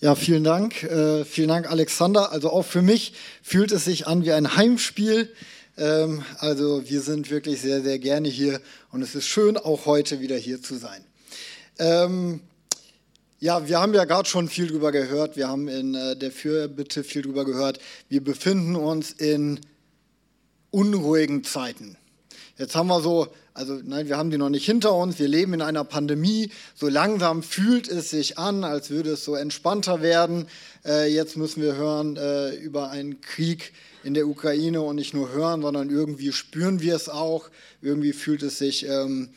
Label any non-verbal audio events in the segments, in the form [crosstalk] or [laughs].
Ja, vielen Dank. Äh, vielen Dank, Alexander. Also auch für mich fühlt es sich an wie ein Heimspiel. Ähm, also wir sind wirklich sehr, sehr gerne hier und es ist schön, auch heute wieder hier zu sein. Ähm, ja, wir haben ja gerade schon viel drüber gehört. Wir haben in äh, der Fürbitte viel drüber gehört. Wir befinden uns in unruhigen Zeiten. Jetzt haben wir so, also nein, wir haben die noch nicht hinter uns, wir leben in einer Pandemie, so langsam fühlt es sich an, als würde es so entspannter werden. Äh, jetzt müssen wir hören äh, über einen Krieg in der Ukraine und nicht nur hören, sondern irgendwie spüren wir es auch, irgendwie fühlt es sich... Ähm,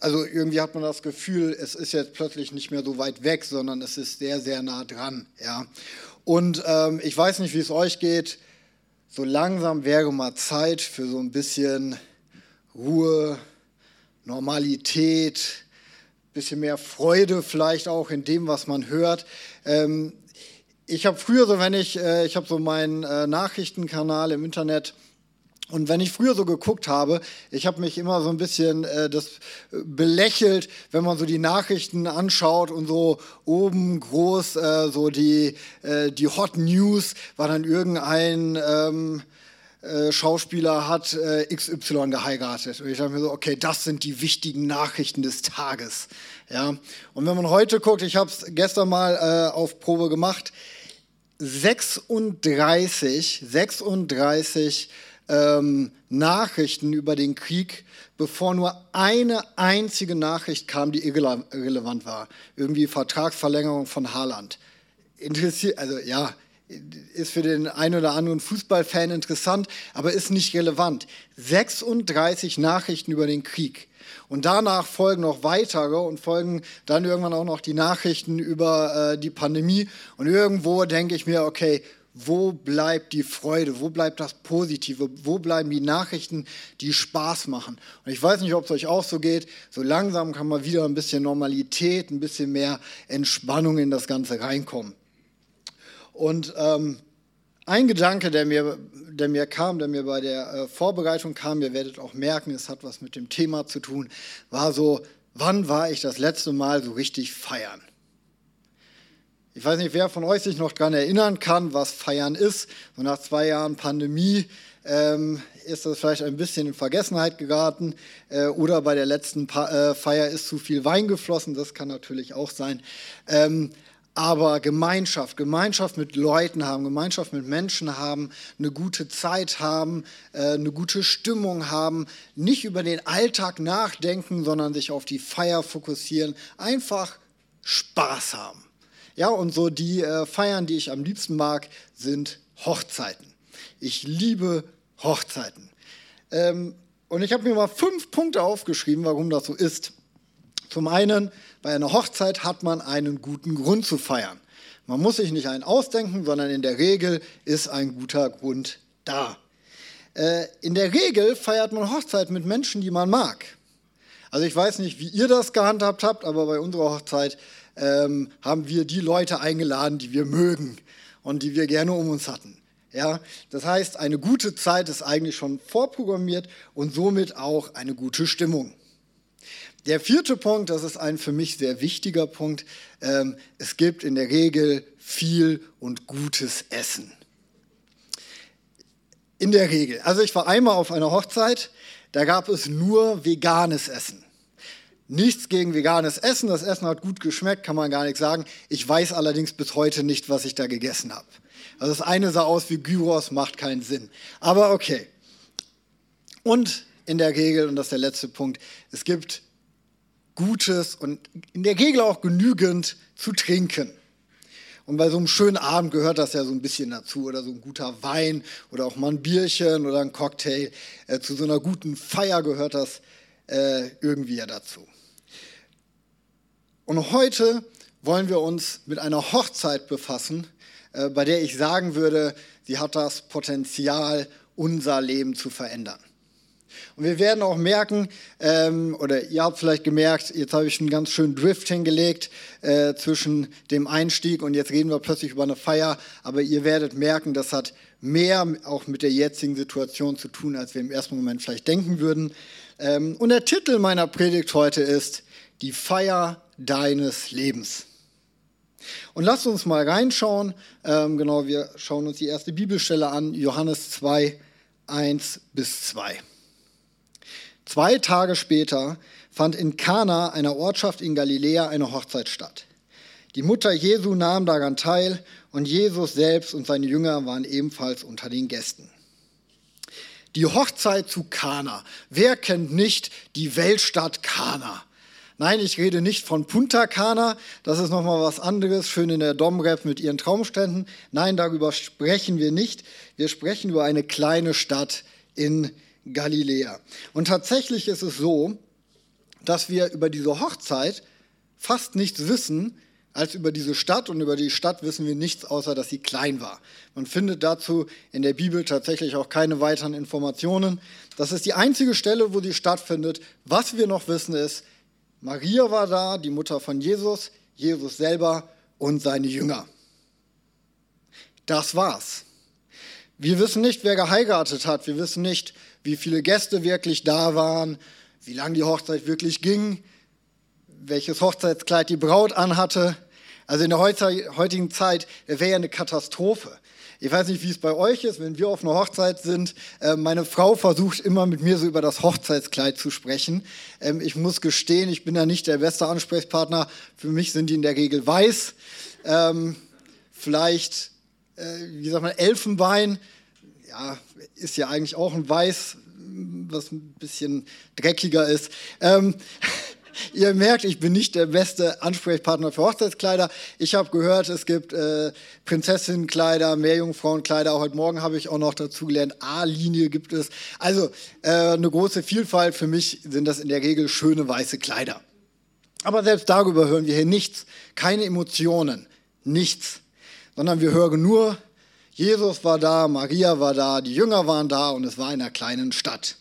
also irgendwie hat man das Gefühl, es ist jetzt plötzlich nicht mehr so weit weg, sondern es ist sehr, sehr nah dran. Ja. Und ähm, ich weiß nicht, wie es euch geht so langsam wäre mal Zeit für so ein bisschen Ruhe, Normalität, bisschen mehr Freude vielleicht auch in dem, was man hört. Ähm, ich habe früher so, wenn ich, äh, ich habe so meinen äh, Nachrichtenkanal im Internet und wenn ich früher so geguckt habe, ich habe mich immer so ein bisschen äh, das äh, belächelt, wenn man so die Nachrichten anschaut und so oben groß äh, so die, äh, die Hot News war dann irgendein ähm, äh, Schauspieler hat äh, XY geheiratet. Und ich dachte mir so, okay, das sind die wichtigen Nachrichten des Tages. Ja. Und wenn man heute guckt, ich habe es gestern mal äh, auf Probe gemacht, 36, 36 ähm, Nachrichten über den Krieg, bevor nur eine einzige Nachricht kam, die irrelevant war. Irgendwie Vertragsverlängerung von Haaland. Interessiert, also ja, ist für den einen oder anderen Fußballfan interessant, aber ist nicht relevant. 36 Nachrichten über den Krieg. Und danach folgen noch weitere und folgen dann irgendwann auch noch die Nachrichten über äh, die Pandemie. Und irgendwo denke ich mir, okay, wo bleibt die Freude? Wo bleibt das Positive? Wo bleiben die Nachrichten, die Spaß machen? Und ich weiß nicht, ob es euch auch so geht. So langsam kann mal wieder ein bisschen Normalität, ein bisschen mehr Entspannung in das Ganze reinkommen. Und ähm, ein Gedanke, der mir, der mir kam, der mir bei der äh, Vorbereitung kam, ihr werdet auch merken, es hat was mit dem Thema zu tun, war so, wann war ich das letzte Mal so richtig feiern? Ich weiß nicht, wer von euch sich noch daran erinnern kann, was Feiern ist. So nach zwei Jahren Pandemie ähm, ist das vielleicht ein bisschen in Vergessenheit geraten. Äh, oder bei der letzten pa äh, Feier ist zu viel Wein geflossen. Das kann natürlich auch sein. Ähm, aber Gemeinschaft, Gemeinschaft mit Leuten haben, Gemeinschaft mit Menschen haben, eine gute Zeit haben, äh, eine gute Stimmung haben, nicht über den Alltag nachdenken, sondern sich auf die Feier fokussieren, einfach Spaß haben. Ja, und so die äh, Feiern, die ich am liebsten mag, sind Hochzeiten. Ich liebe Hochzeiten. Ähm, und ich habe mir mal fünf Punkte aufgeschrieben, warum das so ist. Zum einen, bei einer Hochzeit hat man einen guten Grund zu feiern. Man muss sich nicht einen ausdenken, sondern in der Regel ist ein guter Grund da. Äh, in der Regel feiert man Hochzeit mit Menschen, die man mag. Also ich weiß nicht, wie ihr das gehandhabt habt, aber bei unserer Hochzeit ähm, haben wir die Leute eingeladen, die wir mögen und die wir gerne um uns hatten. Ja, das heißt, eine gute Zeit ist eigentlich schon vorprogrammiert und somit auch eine gute Stimmung. Der vierte Punkt, das ist ein für mich sehr wichtiger Punkt, ähm, es gibt in der Regel viel und gutes Essen. In der Regel. Also ich war einmal auf einer Hochzeit, da gab es nur veganes Essen. Nichts gegen veganes Essen. Das Essen hat gut geschmeckt, kann man gar nichts sagen. Ich weiß allerdings bis heute nicht, was ich da gegessen habe. Also das eine sah aus wie Gyros, macht keinen Sinn. Aber okay. Und in der Regel, und das ist der letzte Punkt, es gibt Gutes und in der Regel auch genügend zu trinken. Und bei so einem schönen Abend gehört das ja so ein bisschen dazu. Oder so ein guter Wein oder auch mal ein Bierchen oder ein Cocktail. Äh, zu so einer guten Feier gehört das äh, irgendwie ja dazu. Und heute wollen wir uns mit einer Hochzeit befassen, äh, bei der ich sagen würde, sie hat das Potenzial, unser Leben zu verändern. Und wir werden auch merken, ähm, oder ihr habt vielleicht gemerkt, jetzt habe ich einen ganz schönen Drift hingelegt äh, zwischen dem Einstieg und jetzt reden wir plötzlich über eine Feier, aber ihr werdet merken, das hat mehr auch mit der jetzigen Situation zu tun, als wir im ersten Moment vielleicht denken würden. Ähm, und der Titel meiner Predigt heute ist Die Feier deines Lebens. Und lasst uns mal reinschauen. Ähm, genau, wir schauen uns die erste Bibelstelle an, Johannes 2, 1 bis 2. Zwei Tage später fand in Kana, einer Ortschaft in Galiläa, eine Hochzeit statt. Die Mutter Jesu nahm daran teil und Jesus selbst und seine Jünger waren ebenfalls unter den Gästen. Die Hochzeit zu Kana. Wer kennt nicht die Weltstadt Kana? Nein, ich rede nicht von Punta Cana, das ist nochmal was anderes, schön in der Domrep mit ihren Traumständen. Nein, darüber sprechen wir nicht. Wir sprechen über eine kleine Stadt in Galiläa. Und tatsächlich ist es so, dass wir über diese Hochzeit fast nichts wissen, als über diese Stadt und über die Stadt wissen wir nichts, außer dass sie klein war. Man findet dazu in der Bibel tatsächlich auch keine weiteren Informationen. Das ist die einzige Stelle, wo sie stattfindet. Was wir noch wissen ist, Maria war da, die Mutter von Jesus, Jesus selber und seine Jünger. Das war's. Wir wissen nicht, wer geheiratet hat. Wir wissen nicht, wie viele Gäste wirklich da waren, wie lange die Hochzeit wirklich ging welches Hochzeitskleid die Braut anhatte. Also in der heutigen Zeit wäre ja eine Katastrophe. Ich weiß nicht, wie es bei euch ist, wenn wir auf einer Hochzeit sind. Äh, meine Frau versucht immer mit mir so über das Hochzeitskleid zu sprechen. Ähm, ich muss gestehen, ich bin da nicht der beste Ansprechpartner. Für mich sind die in der Regel weiß. Ähm, vielleicht, äh, wie sagt man, Elfenbein. Ja, ist ja eigentlich auch ein Weiß, was ein bisschen dreckiger ist. Ähm, Ihr merkt, ich bin nicht der beste Ansprechpartner für Hochzeitskleider. Ich habe gehört, es gibt äh, Prinzessinnenkleider, Meerjungfrauenkleider. Heute Morgen habe ich auch noch dazu gelernt, A-Linie gibt es. Also äh, eine große Vielfalt. Für mich sind das in der Regel schöne weiße Kleider. Aber selbst darüber hören wir hier nichts. Keine Emotionen, nichts. Sondern wir hören nur, Jesus war da, Maria war da, die Jünger waren da und es war in einer kleinen Stadt.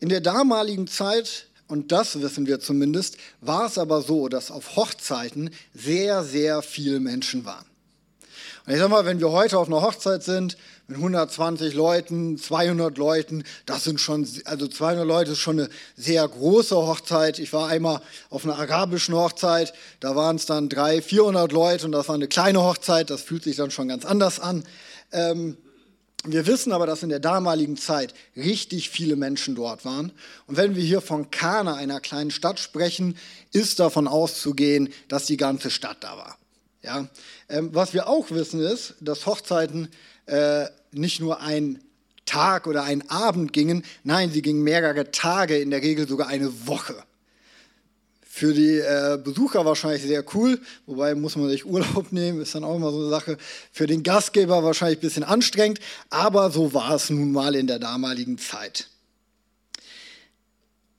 In der damaligen Zeit, und das wissen wir zumindest, war es aber so, dass auf Hochzeiten sehr, sehr viele Menschen waren. Und ich sag mal, wenn wir heute auf einer Hochzeit sind mit 120 Leuten, 200 Leuten, das sind schon, also 200 Leute ist schon eine sehr große Hochzeit. Ich war einmal auf einer arabischen Hochzeit, da waren es dann 300, 400 Leute und das war eine kleine Hochzeit, das fühlt sich dann schon ganz anders an. Ähm, wir wissen aber, dass in der damaligen Zeit richtig viele Menschen dort waren. Und wenn wir hier von Kana, einer kleinen Stadt, sprechen, ist davon auszugehen, dass die ganze Stadt da war. Ja? Ähm, was wir auch wissen ist, dass Hochzeiten äh, nicht nur ein Tag oder ein Abend gingen, nein, sie gingen mehrere Tage, in der Regel sogar eine Woche. Für die äh, Besucher wahrscheinlich sehr cool, wobei muss man sich Urlaub [laughs] nehmen, ist dann auch immer so eine Sache. Für den Gastgeber wahrscheinlich ein bisschen anstrengend, aber so war es nun mal in der damaligen Zeit.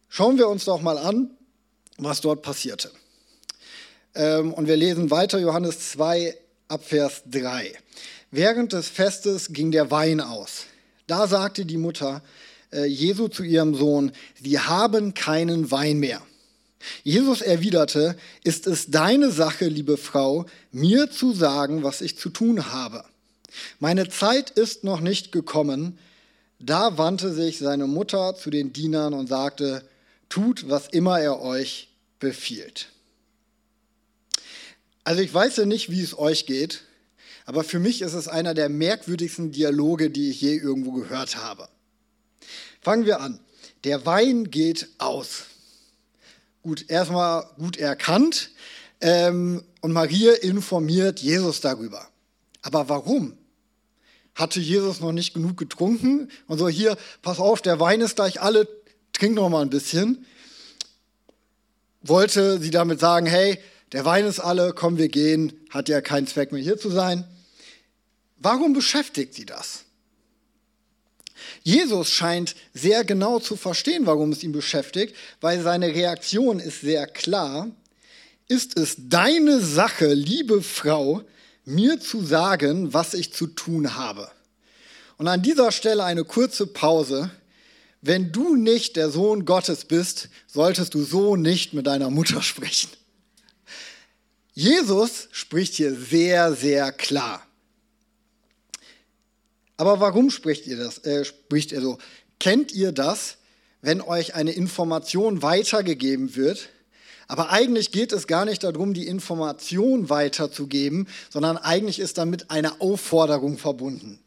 Schauen wir uns doch mal an, was dort passierte. Ähm, und wir lesen weiter Johannes 2 ab Vers 3. Während des Festes ging der Wein aus. Da sagte die Mutter äh, Jesu zu ihrem Sohn, sie haben keinen Wein mehr. Jesus erwiderte, ist es deine Sache, liebe Frau, mir zu sagen, was ich zu tun habe. Meine Zeit ist noch nicht gekommen. Da wandte sich seine Mutter zu den Dienern und sagte, tut, was immer er euch befiehlt. Also ich weiß ja nicht, wie es euch geht, aber für mich ist es einer der merkwürdigsten Dialoge, die ich je irgendwo gehört habe. Fangen wir an. Der Wein geht aus gut, erstmal gut erkannt ähm, und Maria informiert Jesus darüber. Aber warum? Hatte Jesus noch nicht genug getrunken und so, hier, pass auf, der Wein ist gleich alle, trink noch mal ein bisschen. Wollte sie damit sagen, hey, der Wein ist alle, komm, wir gehen, hat ja keinen Zweck mehr hier zu sein. Warum beschäftigt sie das? Jesus scheint sehr genau zu verstehen, warum es ihn beschäftigt, weil seine Reaktion ist sehr klar. Ist es deine Sache, liebe Frau, mir zu sagen, was ich zu tun habe? Und an dieser Stelle eine kurze Pause. Wenn du nicht der Sohn Gottes bist, solltest du so nicht mit deiner Mutter sprechen. Jesus spricht hier sehr, sehr klar. Aber warum spricht ihr das? Äh, spricht ihr so? Kennt ihr das, wenn euch eine Information weitergegeben wird, Aber eigentlich geht es gar nicht darum, die Information weiterzugeben, sondern eigentlich ist damit eine Aufforderung verbunden.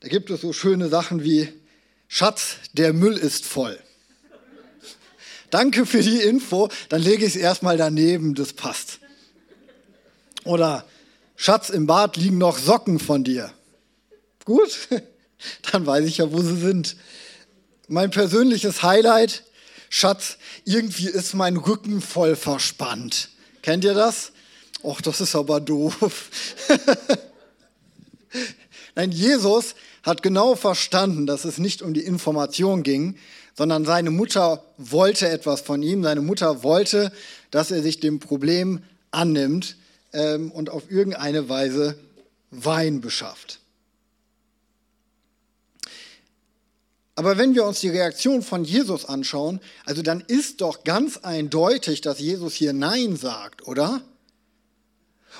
Da gibt es so schöne Sachen wie, Schatz, der Müll ist voll. [laughs] Danke für die Info, dann lege ich es erstmal daneben, das passt. Oder Schatz, im Bad liegen noch Socken von dir. Gut, [laughs] dann weiß ich ja, wo sie sind. Mein persönliches Highlight, Schatz, irgendwie ist mein Rücken voll verspannt. Kennt ihr das? Och, das ist aber doof. [laughs] Nein, Jesus hat genau verstanden, dass es nicht um die Information ging, sondern seine Mutter wollte etwas von ihm. Seine Mutter wollte, dass er sich dem Problem annimmt ähm, und auf irgendeine Weise Wein beschafft. Aber wenn wir uns die Reaktion von Jesus anschauen, also dann ist doch ganz eindeutig, dass Jesus hier Nein sagt, oder?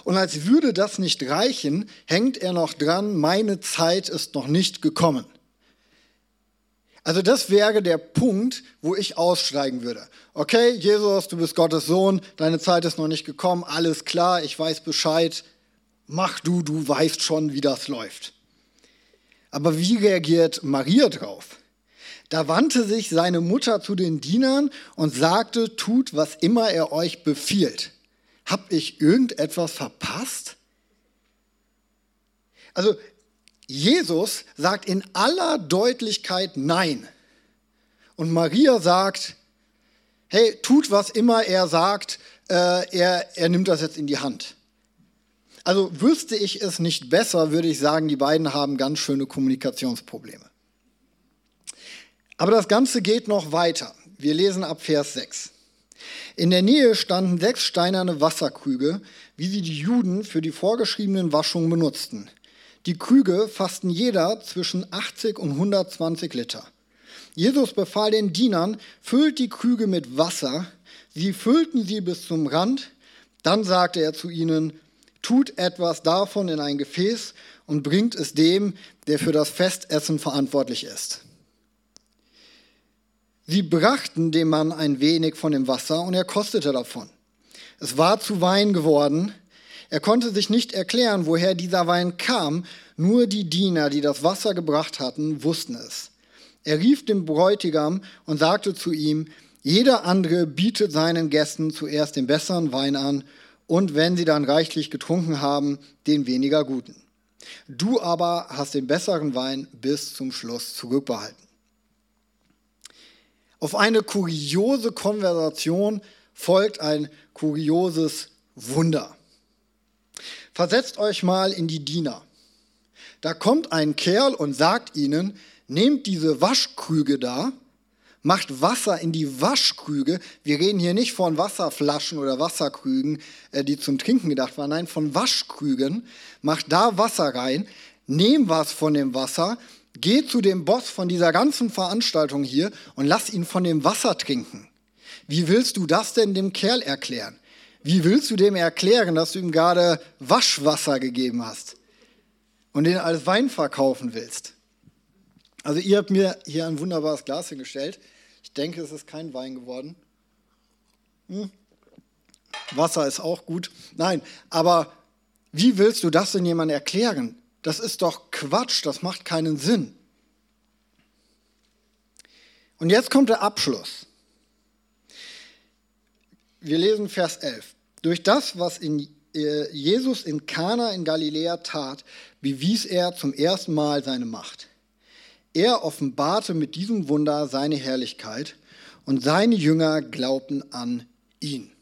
Und als würde das nicht reichen, hängt er noch dran, meine Zeit ist noch nicht gekommen. Also das wäre der Punkt, wo ich aussteigen würde. Okay, Jesus, du bist Gottes Sohn, deine Zeit ist noch nicht gekommen, alles klar, ich weiß Bescheid, mach du, du weißt schon, wie das läuft. Aber wie reagiert Maria drauf? Da wandte sich seine Mutter zu den Dienern und sagte, tut, was immer er euch befiehlt. Hab ich irgendetwas verpasst? Also Jesus sagt in aller Deutlichkeit Nein. Und Maria sagt, hey, tut was immer er sagt, äh, er, er nimmt das jetzt in die Hand. Also wüsste ich es nicht besser, würde ich sagen, die beiden haben ganz schöne Kommunikationsprobleme. Aber das Ganze geht noch weiter. Wir lesen ab Vers 6. In der Nähe standen sechs steinerne Wasserkrüge, wie sie die Juden für die vorgeschriebenen Waschungen benutzten. Die Krüge fassten jeder zwischen 80 und 120 Liter. Jesus befahl den Dienern, füllt die Krüge mit Wasser. Sie füllten sie bis zum Rand. Dann sagte er zu ihnen, tut etwas davon in ein Gefäß und bringt es dem, der für das Festessen verantwortlich ist. Sie brachten dem Mann ein wenig von dem Wasser und er kostete davon. Es war zu Wein geworden. Er konnte sich nicht erklären, woher dieser Wein kam. Nur die Diener, die das Wasser gebracht hatten, wussten es. Er rief den Bräutigam und sagte zu ihm, jeder andere bietet seinen Gästen zuerst den besseren Wein an und wenn sie dann reichlich getrunken haben, den weniger guten. Du aber hast den besseren Wein bis zum Schluss zurückbehalten. Auf eine kuriose Konversation folgt ein kurioses Wunder. Versetzt euch mal in die Diener. Da kommt ein Kerl und sagt ihnen, nehmt diese Waschkrüge da, macht Wasser in die Waschkrüge. Wir reden hier nicht von Wasserflaschen oder Wasserkrügen, äh, die zum Trinken gedacht waren, nein, von Waschkrügen. Macht da Wasser rein, nehmt was von dem Wasser, Geh zu dem Boss von dieser ganzen Veranstaltung hier und lass ihn von dem Wasser trinken. Wie willst du das denn dem Kerl erklären? Wie willst du dem erklären, dass du ihm gerade Waschwasser gegeben hast und den als Wein verkaufen willst? Also ihr habt mir hier ein wunderbares Glas hingestellt. Ich denke, es ist kein Wein geworden. Hm. Wasser ist auch gut. Nein, aber wie willst du das denn jemandem erklären? Das ist doch Quatsch, das macht keinen Sinn. Und jetzt kommt der Abschluss. Wir lesen Vers 11. Durch das, was in äh, Jesus in Kana in Galiläa tat, bewies er zum ersten Mal seine Macht. Er offenbarte mit diesem Wunder seine Herrlichkeit und seine Jünger glaubten an ihn.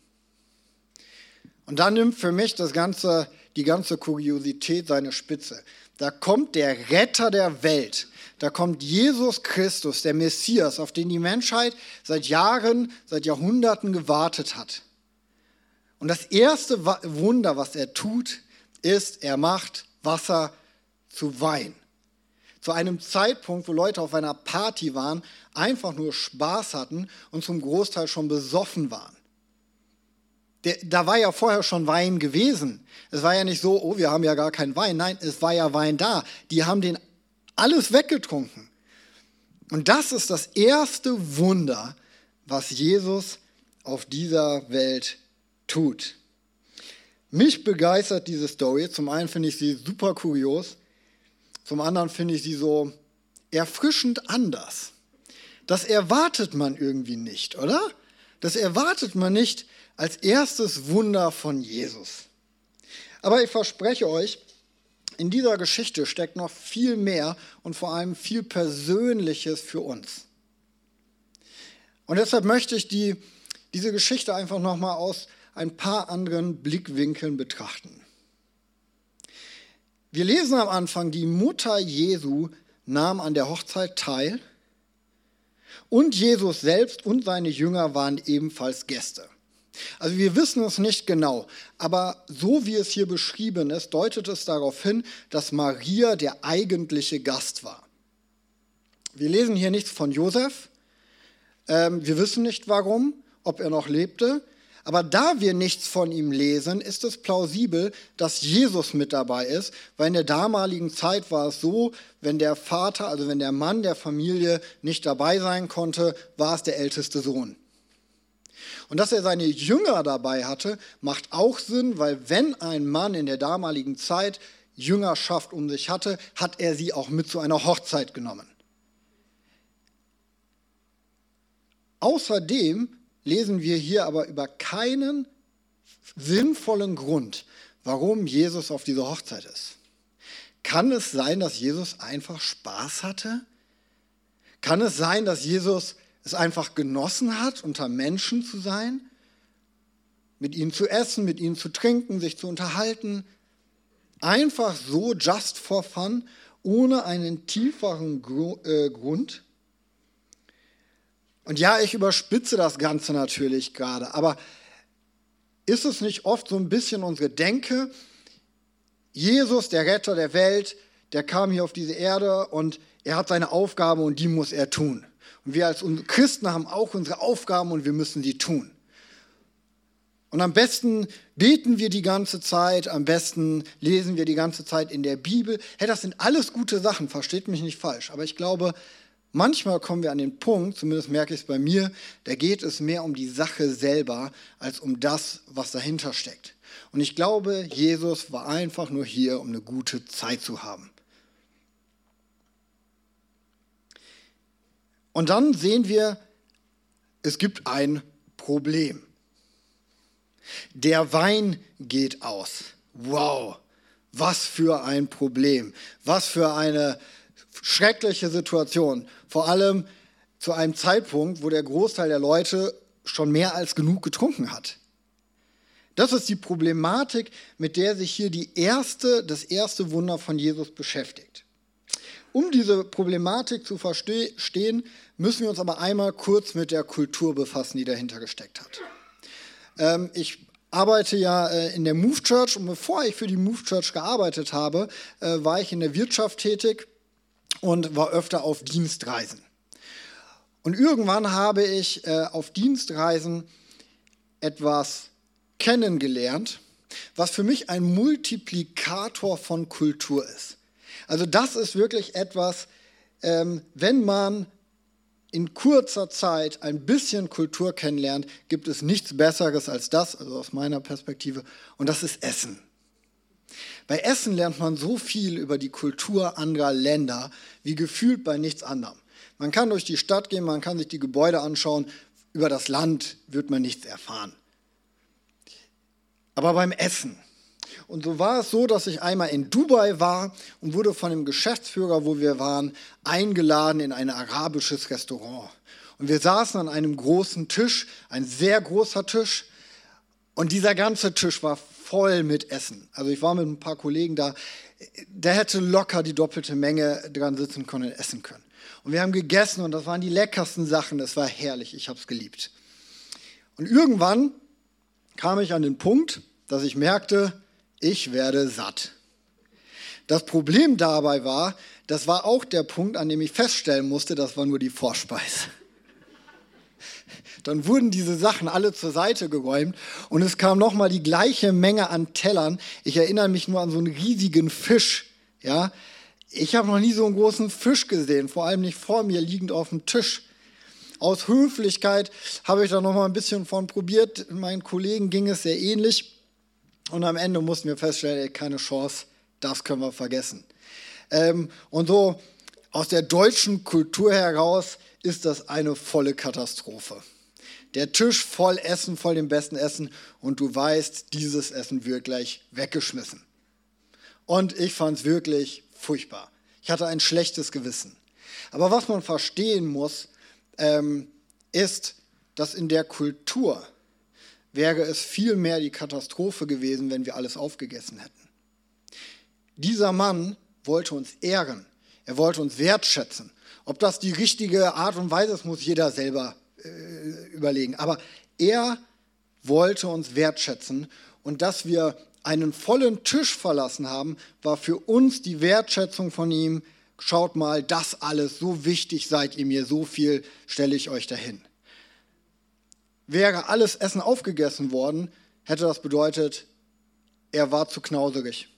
Und dann nimmt für mich das ganze die ganze Kuriosität seine Spitze. Da kommt der Retter der Welt. Da kommt Jesus Christus, der Messias, auf den die Menschheit seit Jahren, seit Jahrhunderten gewartet hat. Und das erste Wunder, was er tut, ist, er macht Wasser zu Wein. Zu einem Zeitpunkt, wo Leute auf einer Party waren, einfach nur Spaß hatten und zum Großteil schon besoffen waren. Der, da war ja vorher schon Wein gewesen. Es war ja nicht so, oh, wir haben ja gar keinen Wein. Nein, es war ja Wein da. Die haben den alles weggetrunken. Und das ist das erste Wunder, was Jesus auf dieser Welt tut. Mich begeistert diese Story. Zum einen finde ich sie super kurios, zum anderen finde ich sie so erfrischend anders. Das erwartet man irgendwie nicht, oder? Das erwartet man nicht als erstes Wunder von Jesus. Aber ich verspreche euch, in dieser Geschichte steckt noch viel mehr und vor allem viel Persönliches für uns. Und deshalb möchte ich die, diese Geschichte einfach nochmal aus ein paar anderen Blickwinkeln betrachten. Wir lesen am Anfang, die Mutter Jesu nahm an der Hochzeit teil und Jesus selbst und seine Jünger waren ebenfalls Gäste. Also wir wissen es nicht genau, aber so wie es hier beschrieben ist, deutet es darauf hin, dass Maria der eigentliche Gast war. Wir lesen hier nichts von Josef, ähm, wir wissen nicht warum, ob er noch lebte, aber da wir nichts von ihm lesen, ist es plausibel, dass Jesus mit dabei ist, weil in der damaligen Zeit war es so, wenn der Vater, also wenn der Mann der Familie nicht dabei sein konnte, war es der älteste Sohn. Und dass er seine Jünger dabei hatte, macht auch Sinn, weil wenn ein Mann in der damaligen Zeit Jüngerschaft um sich hatte, hat er sie auch mit zu einer Hochzeit genommen. Außerdem lesen wir hier aber über keinen sinnvollen Grund, warum Jesus auf dieser Hochzeit ist. Kann es sein, dass Jesus einfach Spaß hatte? Kann es sein, dass Jesus es einfach genossen hat, unter Menschen zu sein? Mit ihnen zu essen, mit ihnen zu trinken, sich zu unterhalten? Einfach so, just for fun, ohne einen tieferen äh, Grund? Und ja, ich überspitze das Ganze natürlich gerade, aber ist es nicht oft so ein bisschen unsere Denke, Jesus, der Retter der Welt, der kam hier auf diese Erde und er hat seine Aufgabe und die muss er tun. Und wir als Christen haben auch unsere Aufgaben und wir müssen die tun. Und am besten beten wir die ganze Zeit, am besten lesen wir die ganze Zeit in der Bibel. Hey, das sind alles gute Sachen, versteht mich nicht falsch. Aber ich glaube, Manchmal kommen wir an den Punkt, zumindest merke ich es bei mir, da geht es mehr um die Sache selber als um das, was dahinter steckt. Und ich glaube, Jesus war einfach nur hier, um eine gute Zeit zu haben. Und dann sehen wir, es gibt ein Problem. Der Wein geht aus. Wow, was für ein Problem. Was für eine schreckliche Situation. Vor allem zu einem Zeitpunkt, wo der Großteil der Leute schon mehr als genug getrunken hat. Das ist die Problematik, mit der sich hier die erste, das erste Wunder von Jesus beschäftigt. Um diese Problematik zu verstehen, müssen wir uns aber einmal kurz mit der Kultur befassen, die dahinter gesteckt hat. Ähm, ich arbeite ja äh, in der Move Church und bevor ich für die Move Church gearbeitet habe, äh, war ich in der Wirtschaft tätig und war öfter auf Dienstreisen. Und irgendwann habe ich äh, auf Dienstreisen etwas kennengelernt, was für mich ein Multiplikator von Kultur ist. Also das ist wirklich etwas, ähm, wenn man in kurzer Zeit ein bisschen Kultur kennenlernt, gibt es nichts Besseres als das, also aus meiner Perspektive, und das ist Essen. Bei Essen lernt man so viel über die Kultur anderer Länder wie gefühlt bei nichts anderem. Man kann durch die Stadt gehen, man kann sich die Gebäude anschauen, über das Land wird man nichts erfahren. Aber beim Essen. Und so war es so, dass ich einmal in Dubai war und wurde von dem Geschäftsführer, wo wir waren, eingeladen in ein arabisches Restaurant. Und wir saßen an einem großen Tisch, ein sehr großer Tisch. Und dieser ganze Tisch war voll mit Essen. Also ich war mit ein paar Kollegen da, der hätte locker die doppelte Menge dran sitzen können und essen können. Und wir haben gegessen und das waren die leckersten Sachen, das war herrlich, ich habe es geliebt. Und irgendwann kam ich an den Punkt, dass ich merkte, ich werde satt. Das Problem dabei war, das war auch der Punkt, an dem ich feststellen musste, das war nur die Vorspeise. Dann wurden diese Sachen alle zur Seite geräumt und es kam nochmal die gleiche Menge an Tellern. Ich erinnere mich nur an so einen riesigen Fisch. Ja, ich habe noch nie so einen großen Fisch gesehen, vor allem nicht vor mir liegend auf dem Tisch. aus Höflichkeit habe ich da noch mal ein bisschen von probiert. Meinen Kollegen ging es sehr ähnlich. Und am Ende mussten wir feststellen, ey, keine Chance, das können wir vergessen. Ähm, und so aus der deutschen Kultur heraus ist das eine volle Katastrophe. Der Tisch voll Essen, voll dem besten Essen und du weißt, dieses Essen wird gleich weggeschmissen. Und ich fand es wirklich furchtbar. Ich hatte ein schlechtes Gewissen. Aber was man verstehen muss, ähm, ist, dass in der Kultur wäre es viel mehr die Katastrophe gewesen, wenn wir alles aufgegessen hätten. Dieser Mann wollte uns ehren, er wollte uns wertschätzen. Ob das die richtige Art und Weise ist, muss jeder selber äh, überlegen. Aber er wollte uns wertschätzen und dass wir einen vollen Tisch verlassen haben, war für uns die Wertschätzung von ihm. Schaut mal, das alles, so wichtig seid ihr mir, so viel stelle ich euch dahin. Wäre alles Essen aufgegessen worden, hätte das bedeutet, er war zu knauserig.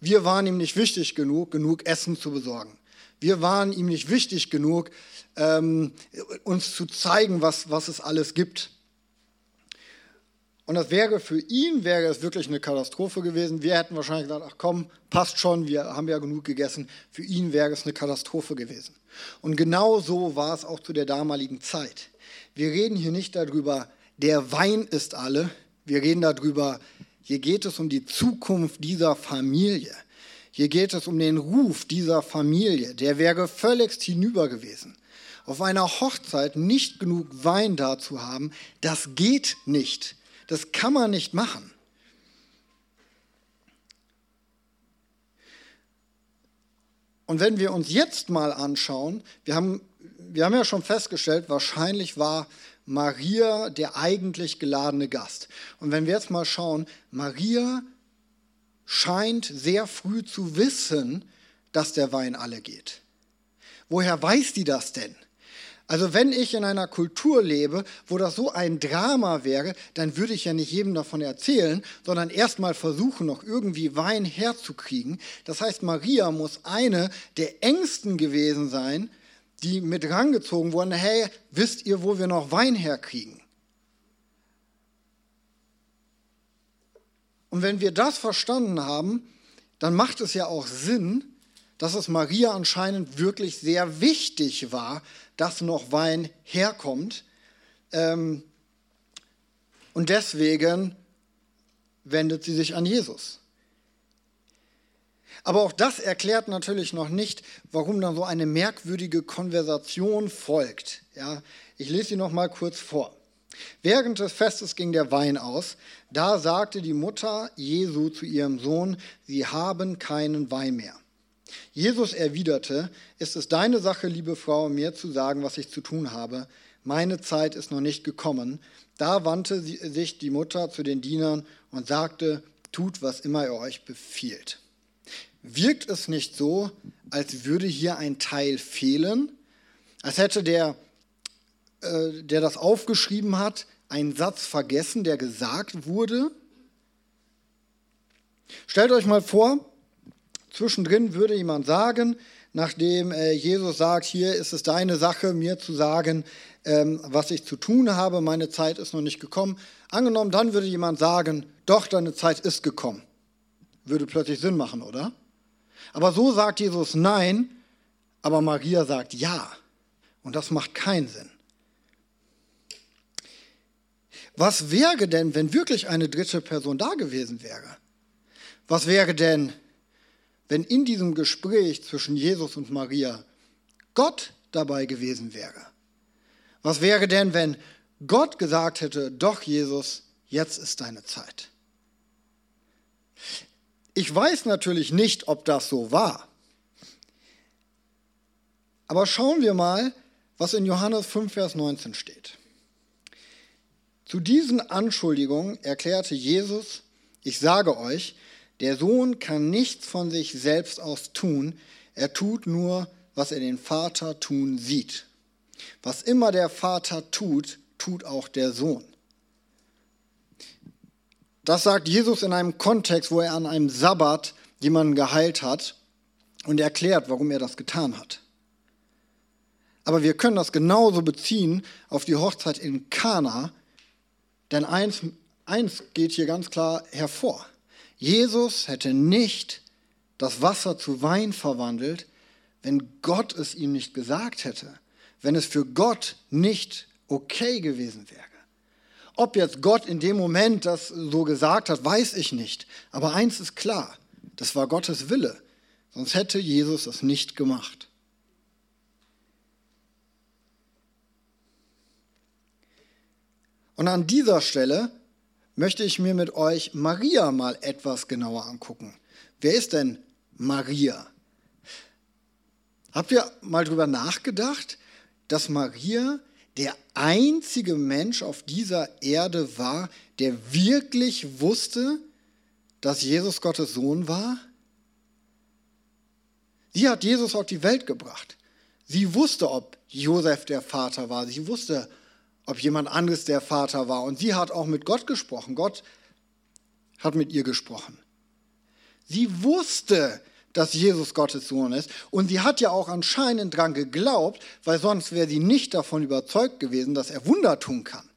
Wir waren ihm nicht wichtig genug, genug Essen zu besorgen. Wir waren ihm nicht wichtig genug, ähm, uns zu zeigen, was, was es alles gibt. Und das wäre für ihn, wäre es wirklich eine Katastrophe gewesen. Wir hätten wahrscheinlich gesagt, ach komm, passt schon, wir haben ja genug gegessen. Für ihn wäre es eine Katastrophe gewesen. Und genau so war es auch zu der damaligen Zeit. Wir reden hier nicht darüber, der Wein ist alle. Wir reden darüber, hier geht es um die Zukunft dieser Familie. Hier geht es um den Ruf dieser Familie. Der wäre völlig hinüber gewesen. Auf einer Hochzeit nicht genug Wein da zu haben, das geht nicht. Das kann man nicht machen. Und wenn wir uns jetzt mal anschauen, wir haben, wir haben ja schon festgestellt, wahrscheinlich war Maria der eigentlich geladene Gast. Und wenn wir jetzt mal schauen, Maria scheint sehr früh zu wissen, dass der Wein alle geht. Woher weiß die das denn? Also wenn ich in einer Kultur lebe, wo das so ein Drama wäre, dann würde ich ja nicht jedem davon erzählen, sondern erstmal versuchen, noch irgendwie Wein herzukriegen. Das heißt, Maria muss eine der engsten gewesen sein, die mit rangezogen wurden, hey, wisst ihr, wo wir noch Wein herkriegen? Und wenn wir das verstanden haben, dann macht es ja auch Sinn, dass es Maria anscheinend wirklich sehr wichtig war, dass noch Wein herkommt. Ähm, und deswegen wendet sie sich an Jesus. Aber auch das erklärt natürlich noch nicht, warum dann so eine merkwürdige Konversation folgt. Ja, ich lese sie noch mal kurz vor. Während des Festes ging der Wein aus. Da sagte die Mutter Jesu zu ihrem Sohn: Sie haben keinen Wein mehr. Jesus erwiderte, ist es deine Sache, liebe Frau, mir zu sagen, was ich zu tun habe. Meine Zeit ist noch nicht gekommen. Da wandte sich die Mutter zu den Dienern und sagte, tut, was immer er euch befiehlt. Wirkt es nicht so, als würde hier ein Teil fehlen? Als hätte der, äh, der das aufgeschrieben hat, einen Satz vergessen, der gesagt wurde? Stellt euch mal vor, Zwischendrin würde jemand sagen, nachdem äh, Jesus sagt, hier ist es deine Sache, mir zu sagen, ähm, was ich zu tun habe, meine Zeit ist noch nicht gekommen. Angenommen, dann würde jemand sagen, doch, deine Zeit ist gekommen. Würde plötzlich Sinn machen, oder? Aber so sagt Jesus nein, aber Maria sagt ja. Und das macht keinen Sinn. Was wäre denn, wenn wirklich eine dritte Person da gewesen wäre? Was wäre denn, wenn in diesem Gespräch zwischen Jesus und Maria Gott dabei gewesen wäre? Was wäre denn, wenn Gott gesagt hätte, doch Jesus, jetzt ist deine Zeit? Ich weiß natürlich nicht, ob das so war. Aber schauen wir mal, was in Johannes 5, Vers 19 steht. Zu diesen Anschuldigungen erklärte Jesus, ich sage euch, der Sohn kann nichts von sich selbst aus tun, er tut nur, was er den Vater tun sieht. Was immer der Vater tut, tut auch der Sohn. Das sagt Jesus in einem Kontext, wo er an einem Sabbat jemanden geheilt hat und erklärt, warum er das getan hat. Aber wir können das genauso beziehen auf die Hochzeit in Kana, denn eins, eins geht hier ganz klar hervor. Jesus hätte nicht das Wasser zu Wein verwandelt, wenn Gott es ihm nicht gesagt hätte, wenn es für Gott nicht okay gewesen wäre. Ob jetzt Gott in dem Moment das so gesagt hat, weiß ich nicht. Aber eins ist klar, das war Gottes Wille. Sonst hätte Jesus es nicht gemacht. Und an dieser Stelle möchte ich mir mit euch Maria mal etwas genauer angucken. Wer ist denn Maria? Habt ihr mal drüber nachgedacht, dass Maria der einzige Mensch auf dieser Erde war, der wirklich wusste, dass Jesus Gottes Sohn war? Sie hat Jesus auf die Welt gebracht. Sie wusste, ob Josef der Vater war. Sie wusste, ob jemand anderes der Vater war. Und sie hat auch mit Gott gesprochen. Gott hat mit ihr gesprochen. Sie wusste, dass Jesus Gottes Sohn ist. Und sie hat ja auch anscheinend dran geglaubt, weil sonst wäre sie nicht davon überzeugt gewesen, dass er Wunder tun kann.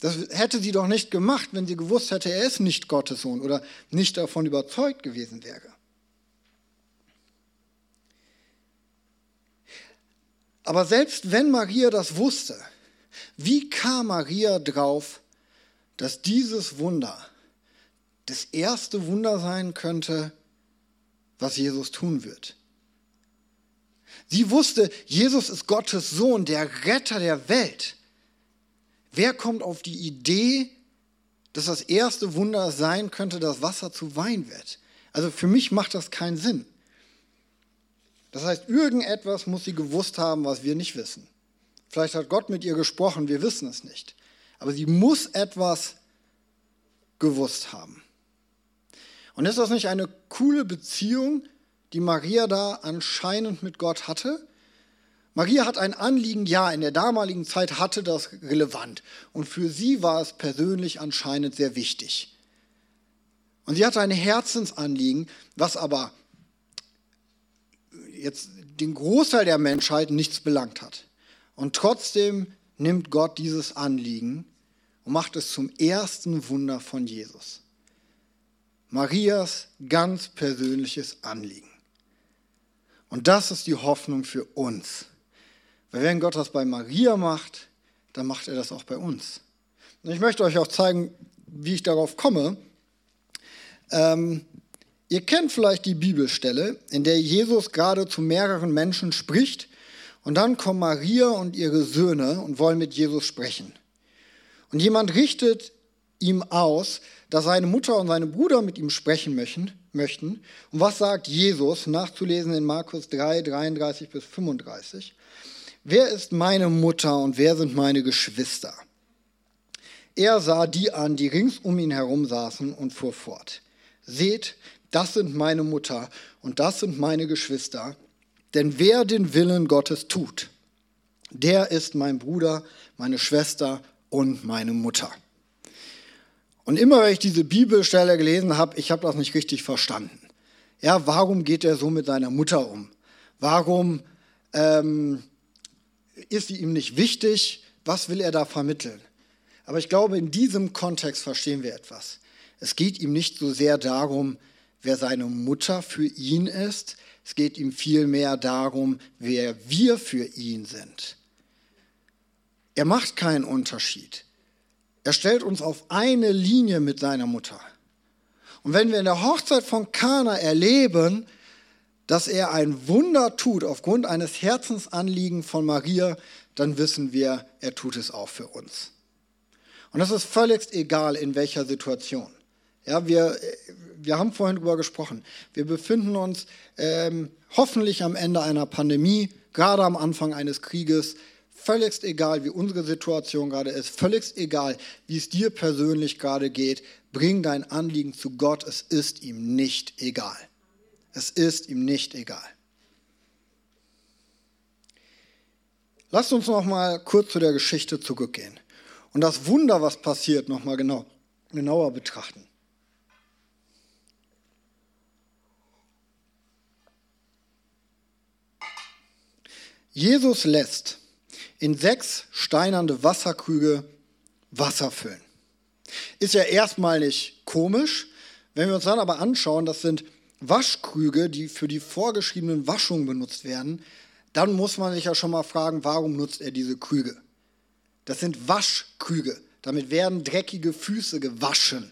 Das hätte sie doch nicht gemacht, wenn sie gewusst hätte, er ist nicht Gottes Sohn oder nicht davon überzeugt gewesen wäre. Aber selbst wenn Maria das wusste, wie kam Maria drauf, dass dieses Wunder das erste Wunder sein könnte, was Jesus tun wird? Sie wusste, Jesus ist Gottes Sohn, der Retter der Welt. Wer kommt auf die Idee, dass das erste Wunder sein könnte, dass Wasser zu Wein wird? Also für mich macht das keinen Sinn. Das heißt, irgendetwas muss sie gewusst haben, was wir nicht wissen. Vielleicht hat Gott mit ihr gesprochen, wir wissen es nicht. Aber sie muss etwas gewusst haben. Und ist das nicht eine coole Beziehung, die Maria da anscheinend mit Gott hatte? Maria hat ein Anliegen, ja, in der damaligen Zeit hatte das relevant. Und für sie war es persönlich anscheinend sehr wichtig. Und sie hatte ein Herzensanliegen, was aber jetzt den Großteil der Menschheit nichts belangt hat. Und trotzdem nimmt Gott dieses Anliegen und macht es zum ersten Wunder von Jesus. Marias ganz persönliches Anliegen. Und das ist die Hoffnung für uns. Weil wenn Gott das bei Maria macht, dann macht er das auch bei uns. Und ich möchte euch auch zeigen, wie ich darauf komme. Ähm, Ihr kennt vielleicht die Bibelstelle, in der Jesus gerade zu mehreren Menschen spricht und dann kommen Maria und ihre Söhne und wollen mit Jesus sprechen. Und jemand richtet ihm aus, dass seine Mutter und seine Brüder mit ihm sprechen möchten. möchten. Und was sagt Jesus, nachzulesen in Markus 3, 33 bis 35? Wer ist meine Mutter und wer sind meine Geschwister? Er sah die an, die rings um ihn herum saßen und fuhr fort. Seht, das sind meine Mutter und das sind meine Geschwister. Denn wer den Willen Gottes tut, der ist mein Bruder, meine Schwester und meine Mutter. Und immer, wenn ich diese Bibelstelle gelesen habe, ich habe das nicht richtig verstanden. Ja, warum geht er so mit seiner Mutter um? Warum ähm, ist sie ihm nicht wichtig? Was will er da vermitteln? Aber ich glaube, in diesem Kontext verstehen wir etwas. Es geht ihm nicht so sehr darum, wer seine Mutter für ihn ist. Es geht ihm vielmehr darum, wer wir für ihn sind. Er macht keinen Unterschied. Er stellt uns auf eine Linie mit seiner Mutter. Und wenn wir in der Hochzeit von Kana erleben, dass er ein Wunder tut aufgrund eines Herzensanliegen von Maria, dann wissen wir, er tut es auch für uns. Und das ist völlig egal, in welcher Situation. Ja, wir, wir haben vorhin darüber gesprochen. Wir befinden uns ähm, hoffentlich am Ende einer Pandemie, gerade am Anfang eines Krieges. Völlig egal, wie unsere Situation gerade ist, völlig egal, wie es dir persönlich gerade geht, bring dein Anliegen zu Gott. Es ist ihm nicht egal. Es ist ihm nicht egal. Lasst uns noch mal kurz zu der Geschichte zurückgehen und das Wunder, was passiert, noch mal genau, genauer betrachten. Jesus lässt in sechs steinernde Wasserkrüge Wasser füllen. Ist ja erstmal nicht komisch. Wenn wir uns dann aber anschauen, das sind Waschkrüge, die für die vorgeschriebenen Waschungen benutzt werden, dann muss man sich ja schon mal fragen, warum nutzt er diese Krüge? Das sind Waschkrüge. Damit werden dreckige Füße gewaschen.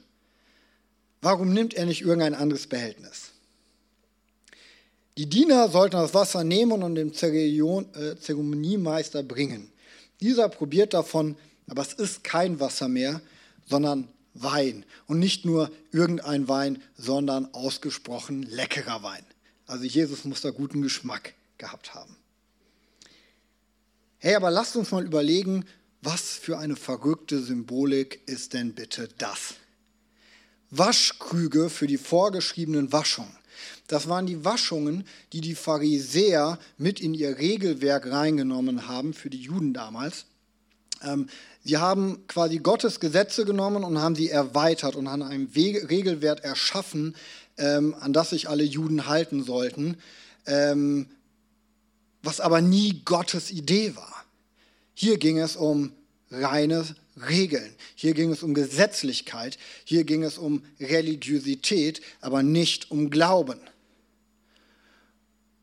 Warum nimmt er nicht irgendein anderes Behältnis? Die Diener sollten das Wasser nehmen und dem äh, Zeremoniemeister bringen. Dieser probiert davon, aber es ist kein Wasser mehr, sondern Wein. Und nicht nur irgendein Wein, sondern ausgesprochen leckerer Wein. Also Jesus muss da guten Geschmack gehabt haben. Hey, aber lasst uns mal überlegen, was für eine verrückte Symbolik ist denn bitte das? Waschkrüge für die vorgeschriebenen Waschungen. Das waren die Waschungen, die die Pharisäer mit in ihr Regelwerk reingenommen haben für die Juden damals. Ähm, sie haben quasi Gottes Gesetze genommen und haben sie erweitert und haben einen Regelwert erschaffen, ähm, an das sich alle Juden halten sollten, ähm, was aber nie Gottes Idee war. Hier ging es um reine Regeln, hier ging es um Gesetzlichkeit, hier ging es um Religiosität, aber nicht um Glauben.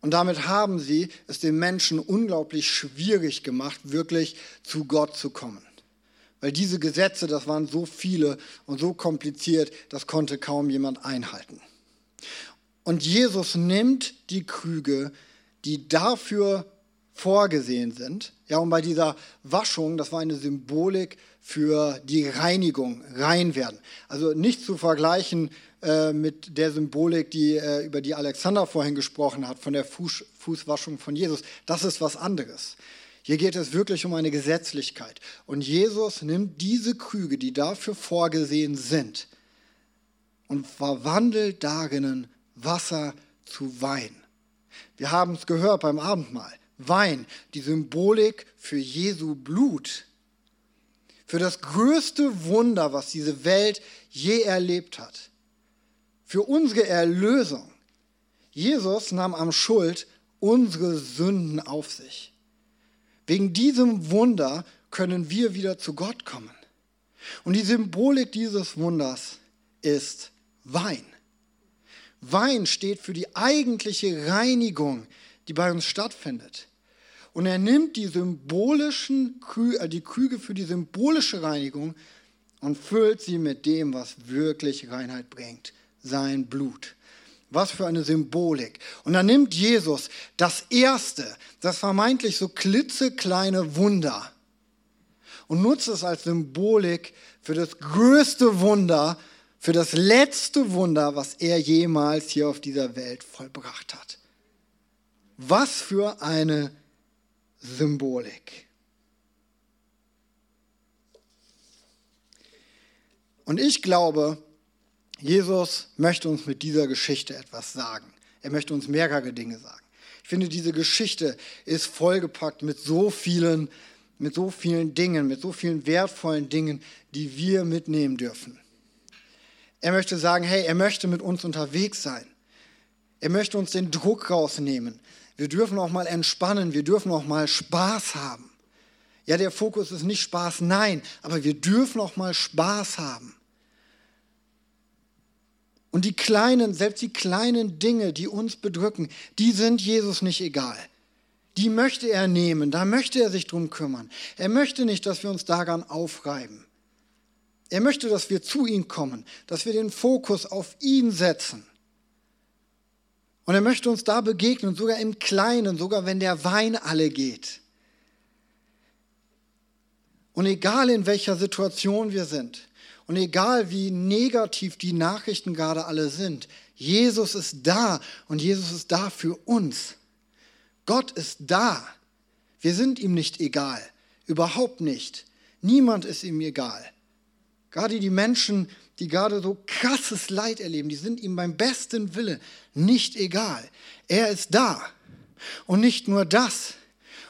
Und damit haben sie es den Menschen unglaublich schwierig gemacht, wirklich zu Gott zu kommen. Weil diese Gesetze, das waren so viele und so kompliziert, das konnte kaum jemand einhalten. Und Jesus nimmt die Krüge, die dafür vorgesehen sind. Ja, und bei dieser Waschung, das war eine Symbolik für die Reinigung, rein werden. Also nicht zu vergleichen äh, mit der Symbolik, die, äh, über die Alexander vorhin gesprochen hat, von der Fuß, Fußwaschung von Jesus. Das ist was anderes. Hier geht es wirklich um eine Gesetzlichkeit. Und Jesus nimmt diese Krüge, die dafür vorgesehen sind, und verwandelt darin Wasser zu Wein. Wir haben es gehört beim Abendmahl. Wein, die Symbolik für Jesu Blut, für das größte Wunder, was diese Welt je erlebt hat für unsere Erlösung. Jesus nahm am Schuld unsere Sünden auf sich. Wegen diesem Wunder können wir wieder zu Gott kommen. Und die Symbolik dieses Wunders ist Wein. Wein steht für die eigentliche Reinigung, die bei uns stattfindet. Und er nimmt die symbolischen Krü äh, die Krüge für die symbolische Reinigung und füllt sie mit dem, was wirklich Reinheit bringt, sein Blut. Was für eine Symbolik. Und dann nimmt Jesus das erste, das vermeintlich so klitzekleine Wunder und nutzt es als Symbolik für das größte Wunder, für das letzte Wunder, was er jemals hier auf dieser Welt vollbracht hat. Was für eine Symbolik. Und ich glaube, Jesus möchte uns mit dieser Geschichte etwas sagen. Er möchte uns mehrere Dinge sagen. Ich finde, diese Geschichte ist vollgepackt mit so vielen, mit so vielen Dingen, mit so vielen wertvollen Dingen, die wir mitnehmen dürfen. Er möchte sagen, hey, er möchte mit uns unterwegs sein. Er möchte uns den Druck rausnehmen. Wir dürfen auch mal entspannen, wir dürfen auch mal Spaß haben. Ja, der Fokus ist nicht Spaß, nein, aber wir dürfen auch mal Spaß haben. Und die kleinen, selbst die kleinen Dinge, die uns bedrücken, die sind Jesus nicht egal. Die möchte er nehmen, da möchte er sich drum kümmern. Er möchte nicht, dass wir uns daran aufreiben. Er möchte, dass wir zu ihm kommen, dass wir den Fokus auf ihn setzen. Und er möchte uns da begegnen, sogar im Kleinen, sogar wenn der Wein alle geht. Und egal in welcher Situation wir sind, und egal wie negativ die Nachrichten gerade alle sind, Jesus ist da und Jesus ist da für uns. Gott ist da. Wir sind ihm nicht egal. Überhaupt nicht. Niemand ist ihm egal. Gerade die Menschen, die gerade so krasses Leid erleben, die sind ihm beim besten Wille nicht egal. Er ist da. Und nicht nur das.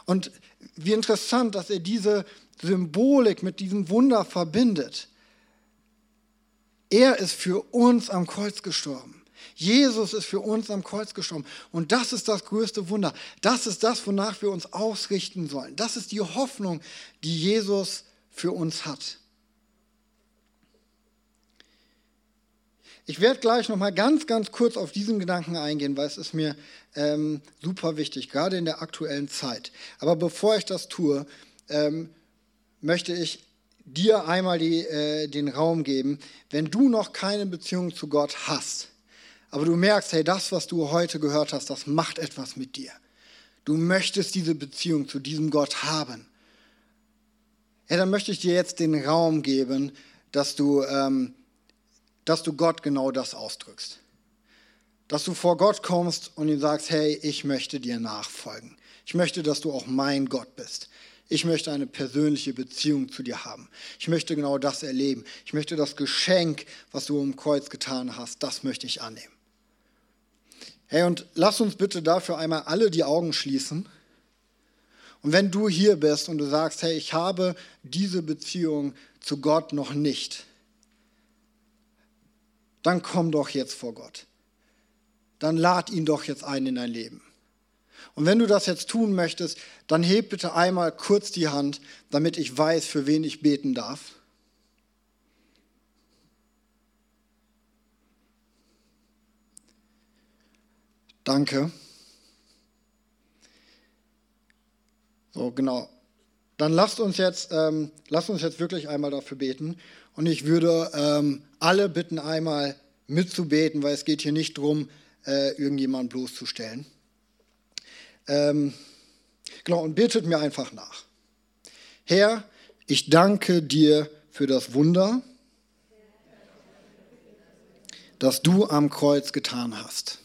Und wie interessant, dass er diese Symbolik mit diesem Wunder verbindet. Er ist für uns am Kreuz gestorben. Jesus ist für uns am Kreuz gestorben. Und das ist das größte Wunder. Das ist das, wonach wir uns ausrichten sollen. Das ist die Hoffnung, die Jesus für uns hat. Ich werde gleich noch mal ganz, ganz kurz auf diesen Gedanken eingehen, weil es ist mir ähm, super wichtig, gerade in der aktuellen Zeit. Aber bevor ich das tue, ähm, möchte ich dir einmal die, äh, den Raum geben, wenn du noch keine Beziehung zu Gott hast, aber du merkst, hey, das, was du heute gehört hast, das macht etwas mit dir. Du möchtest diese Beziehung zu diesem Gott haben. Ja, dann möchte ich dir jetzt den Raum geben, dass du ähm, dass du Gott genau das ausdrückst. Dass du vor Gott kommst und ihm sagst, hey, ich möchte dir nachfolgen. Ich möchte, dass du auch mein Gott bist. Ich möchte eine persönliche Beziehung zu dir haben. Ich möchte genau das erleben. Ich möchte das Geschenk, was du im Kreuz getan hast, das möchte ich annehmen. Hey, und lass uns bitte dafür einmal alle die Augen schließen. Und wenn du hier bist und du sagst, hey, ich habe diese Beziehung zu Gott noch nicht, dann komm doch jetzt vor Gott. Dann lad ihn doch jetzt ein in dein Leben. Und wenn du das jetzt tun möchtest, dann heb bitte einmal kurz die Hand, damit ich weiß, für wen ich beten darf. Danke. So, genau. Dann lasst uns jetzt, ähm, lasst uns jetzt wirklich einmal dafür beten. Und ich würde ähm, alle bitten, einmal mitzubeten, weil es geht hier nicht darum, äh, irgendjemanden bloßzustellen. Ähm, genau, und betet mir einfach nach. Herr, ich danke dir für das Wunder, das du am Kreuz getan hast.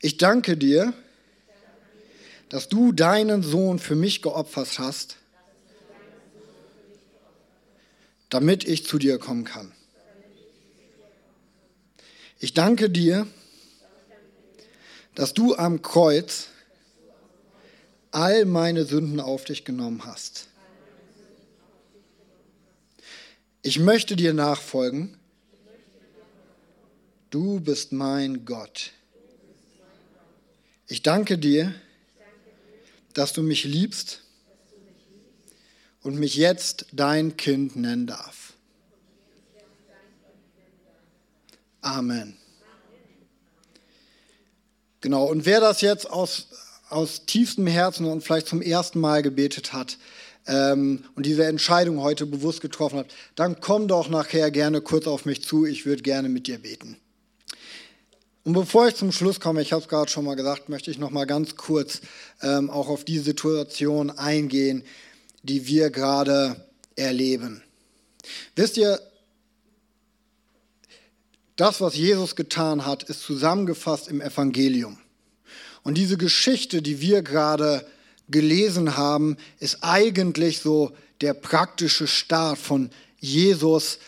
Ich danke dir, dass du deinen Sohn für mich geopfert hast, damit ich zu dir kommen kann. Ich danke dir, dass du am Kreuz all meine Sünden auf dich genommen hast. Ich möchte dir nachfolgen. Du bist mein Gott. Ich danke dir, dass du mich liebst und mich jetzt dein Kind nennen darf. Amen. Genau, und wer das jetzt aus, aus tiefstem Herzen und vielleicht zum ersten Mal gebetet hat ähm, und diese Entscheidung heute bewusst getroffen hat, dann komm doch nachher gerne kurz auf mich zu, ich würde gerne mit dir beten. Und bevor ich zum Schluss komme, ich habe es gerade schon mal gesagt, möchte ich noch mal ganz kurz ähm, auch auf die Situation eingehen, die wir gerade erleben. Wisst ihr, das, was Jesus getan hat, ist zusammengefasst im Evangelium. Und diese Geschichte, die wir gerade gelesen haben, ist eigentlich so der praktische Start von Jesus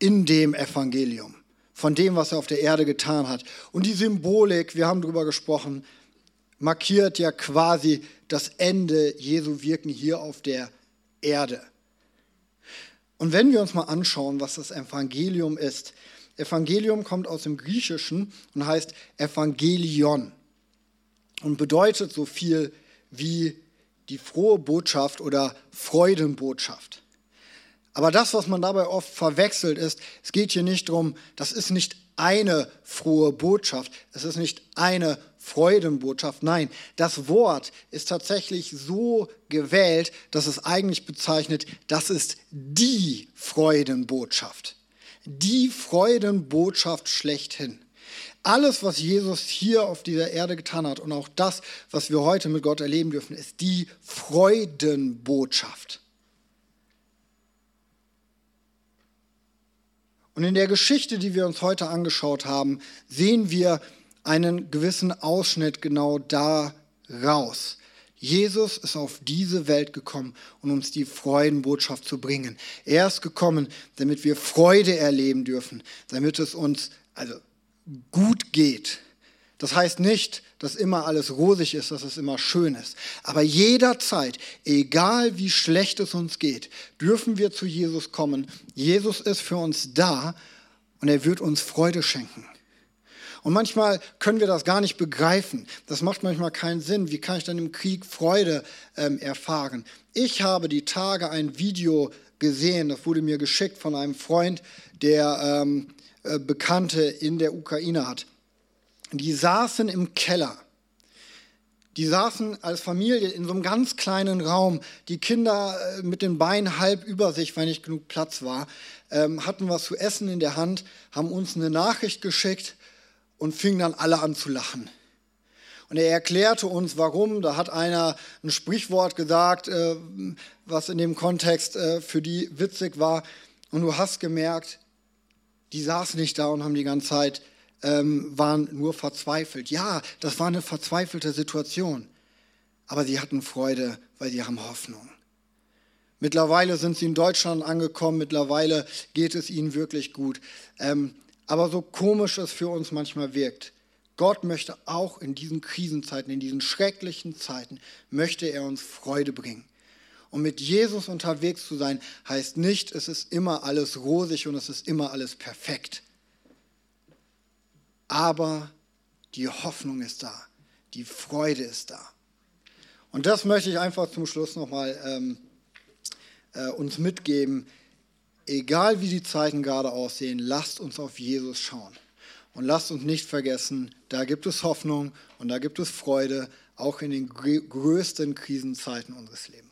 in dem Evangelium, von dem, was er auf der Erde getan hat. Und die Symbolik, wir haben darüber gesprochen, markiert ja quasi das Ende Jesu Wirken hier auf der Erde. Und wenn wir uns mal anschauen, was das Evangelium ist, Evangelium kommt aus dem Griechischen und heißt Evangelion und bedeutet so viel wie die frohe Botschaft oder Freudenbotschaft. Aber das, was man dabei oft verwechselt, ist, es geht hier nicht darum, das ist nicht eine frohe Botschaft, es ist nicht eine Freudenbotschaft. Nein, das Wort ist tatsächlich so gewählt, dass es eigentlich bezeichnet, das ist die Freudenbotschaft. Die Freudenbotschaft schlechthin. Alles, was Jesus hier auf dieser Erde getan hat und auch das, was wir heute mit Gott erleben dürfen, ist die Freudenbotschaft. Und in der Geschichte, die wir uns heute angeschaut haben, sehen wir einen gewissen Ausschnitt genau da raus. Jesus ist auf diese Welt gekommen, um uns die Freudenbotschaft zu bringen. Er ist gekommen, damit wir Freude erleben dürfen, damit es uns also gut geht. Das heißt nicht, dass immer alles rosig ist, dass es immer schön ist. Aber jederzeit, egal wie schlecht es uns geht, dürfen wir zu Jesus kommen. Jesus ist für uns da Und er wird uns Freude schenken. Und manchmal können wir das gar nicht begreifen. Das macht manchmal keinen Sinn. Wie kann ich dann im Krieg Freude ähm, erfahren? Ich habe die Tage ein Video gesehen, das wurde mir geschickt von einem Freund, der ähm, äh, Bekannte in der Ukraine hat. Die saßen im Keller. Die saßen als Familie in so einem ganz kleinen Raum. Die Kinder äh, mit den Beinen halb über sich, weil nicht genug Platz war, ähm, hatten was zu essen in der Hand, haben uns eine Nachricht geschickt und fingen dann alle an zu lachen. Und er erklärte uns, warum. Da hat einer ein Sprichwort gesagt, äh, was in dem Kontext äh, für die witzig war. Und du hast gemerkt, die saßen nicht da und haben die ganze Zeit, ähm, waren nur verzweifelt. Ja, das war eine verzweifelte Situation. Aber sie hatten Freude, weil sie haben Hoffnung. Mittlerweile sind sie in Deutschland angekommen, mittlerweile geht es ihnen wirklich gut. Ähm, aber so komisch es für uns manchmal wirkt, Gott möchte auch in diesen Krisenzeiten, in diesen schrecklichen Zeiten, möchte er uns Freude bringen. Und mit Jesus unterwegs zu sein, heißt nicht, es ist immer alles rosig und es ist immer alles perfekt. Aber die Hoffnung ist da, die Freude ist da. Und das möchte ich einfach zum Schluss nochmal ähm, äh, uns mitgeben egal wie die Zeiten gerade aussehen, lasst uns auf Jesus schauen. Und lasst uns nicht vergessen, da gibt es Hoffnung und da gibt es Freude, auch in den größten Krisenzeiten unseres Lebens.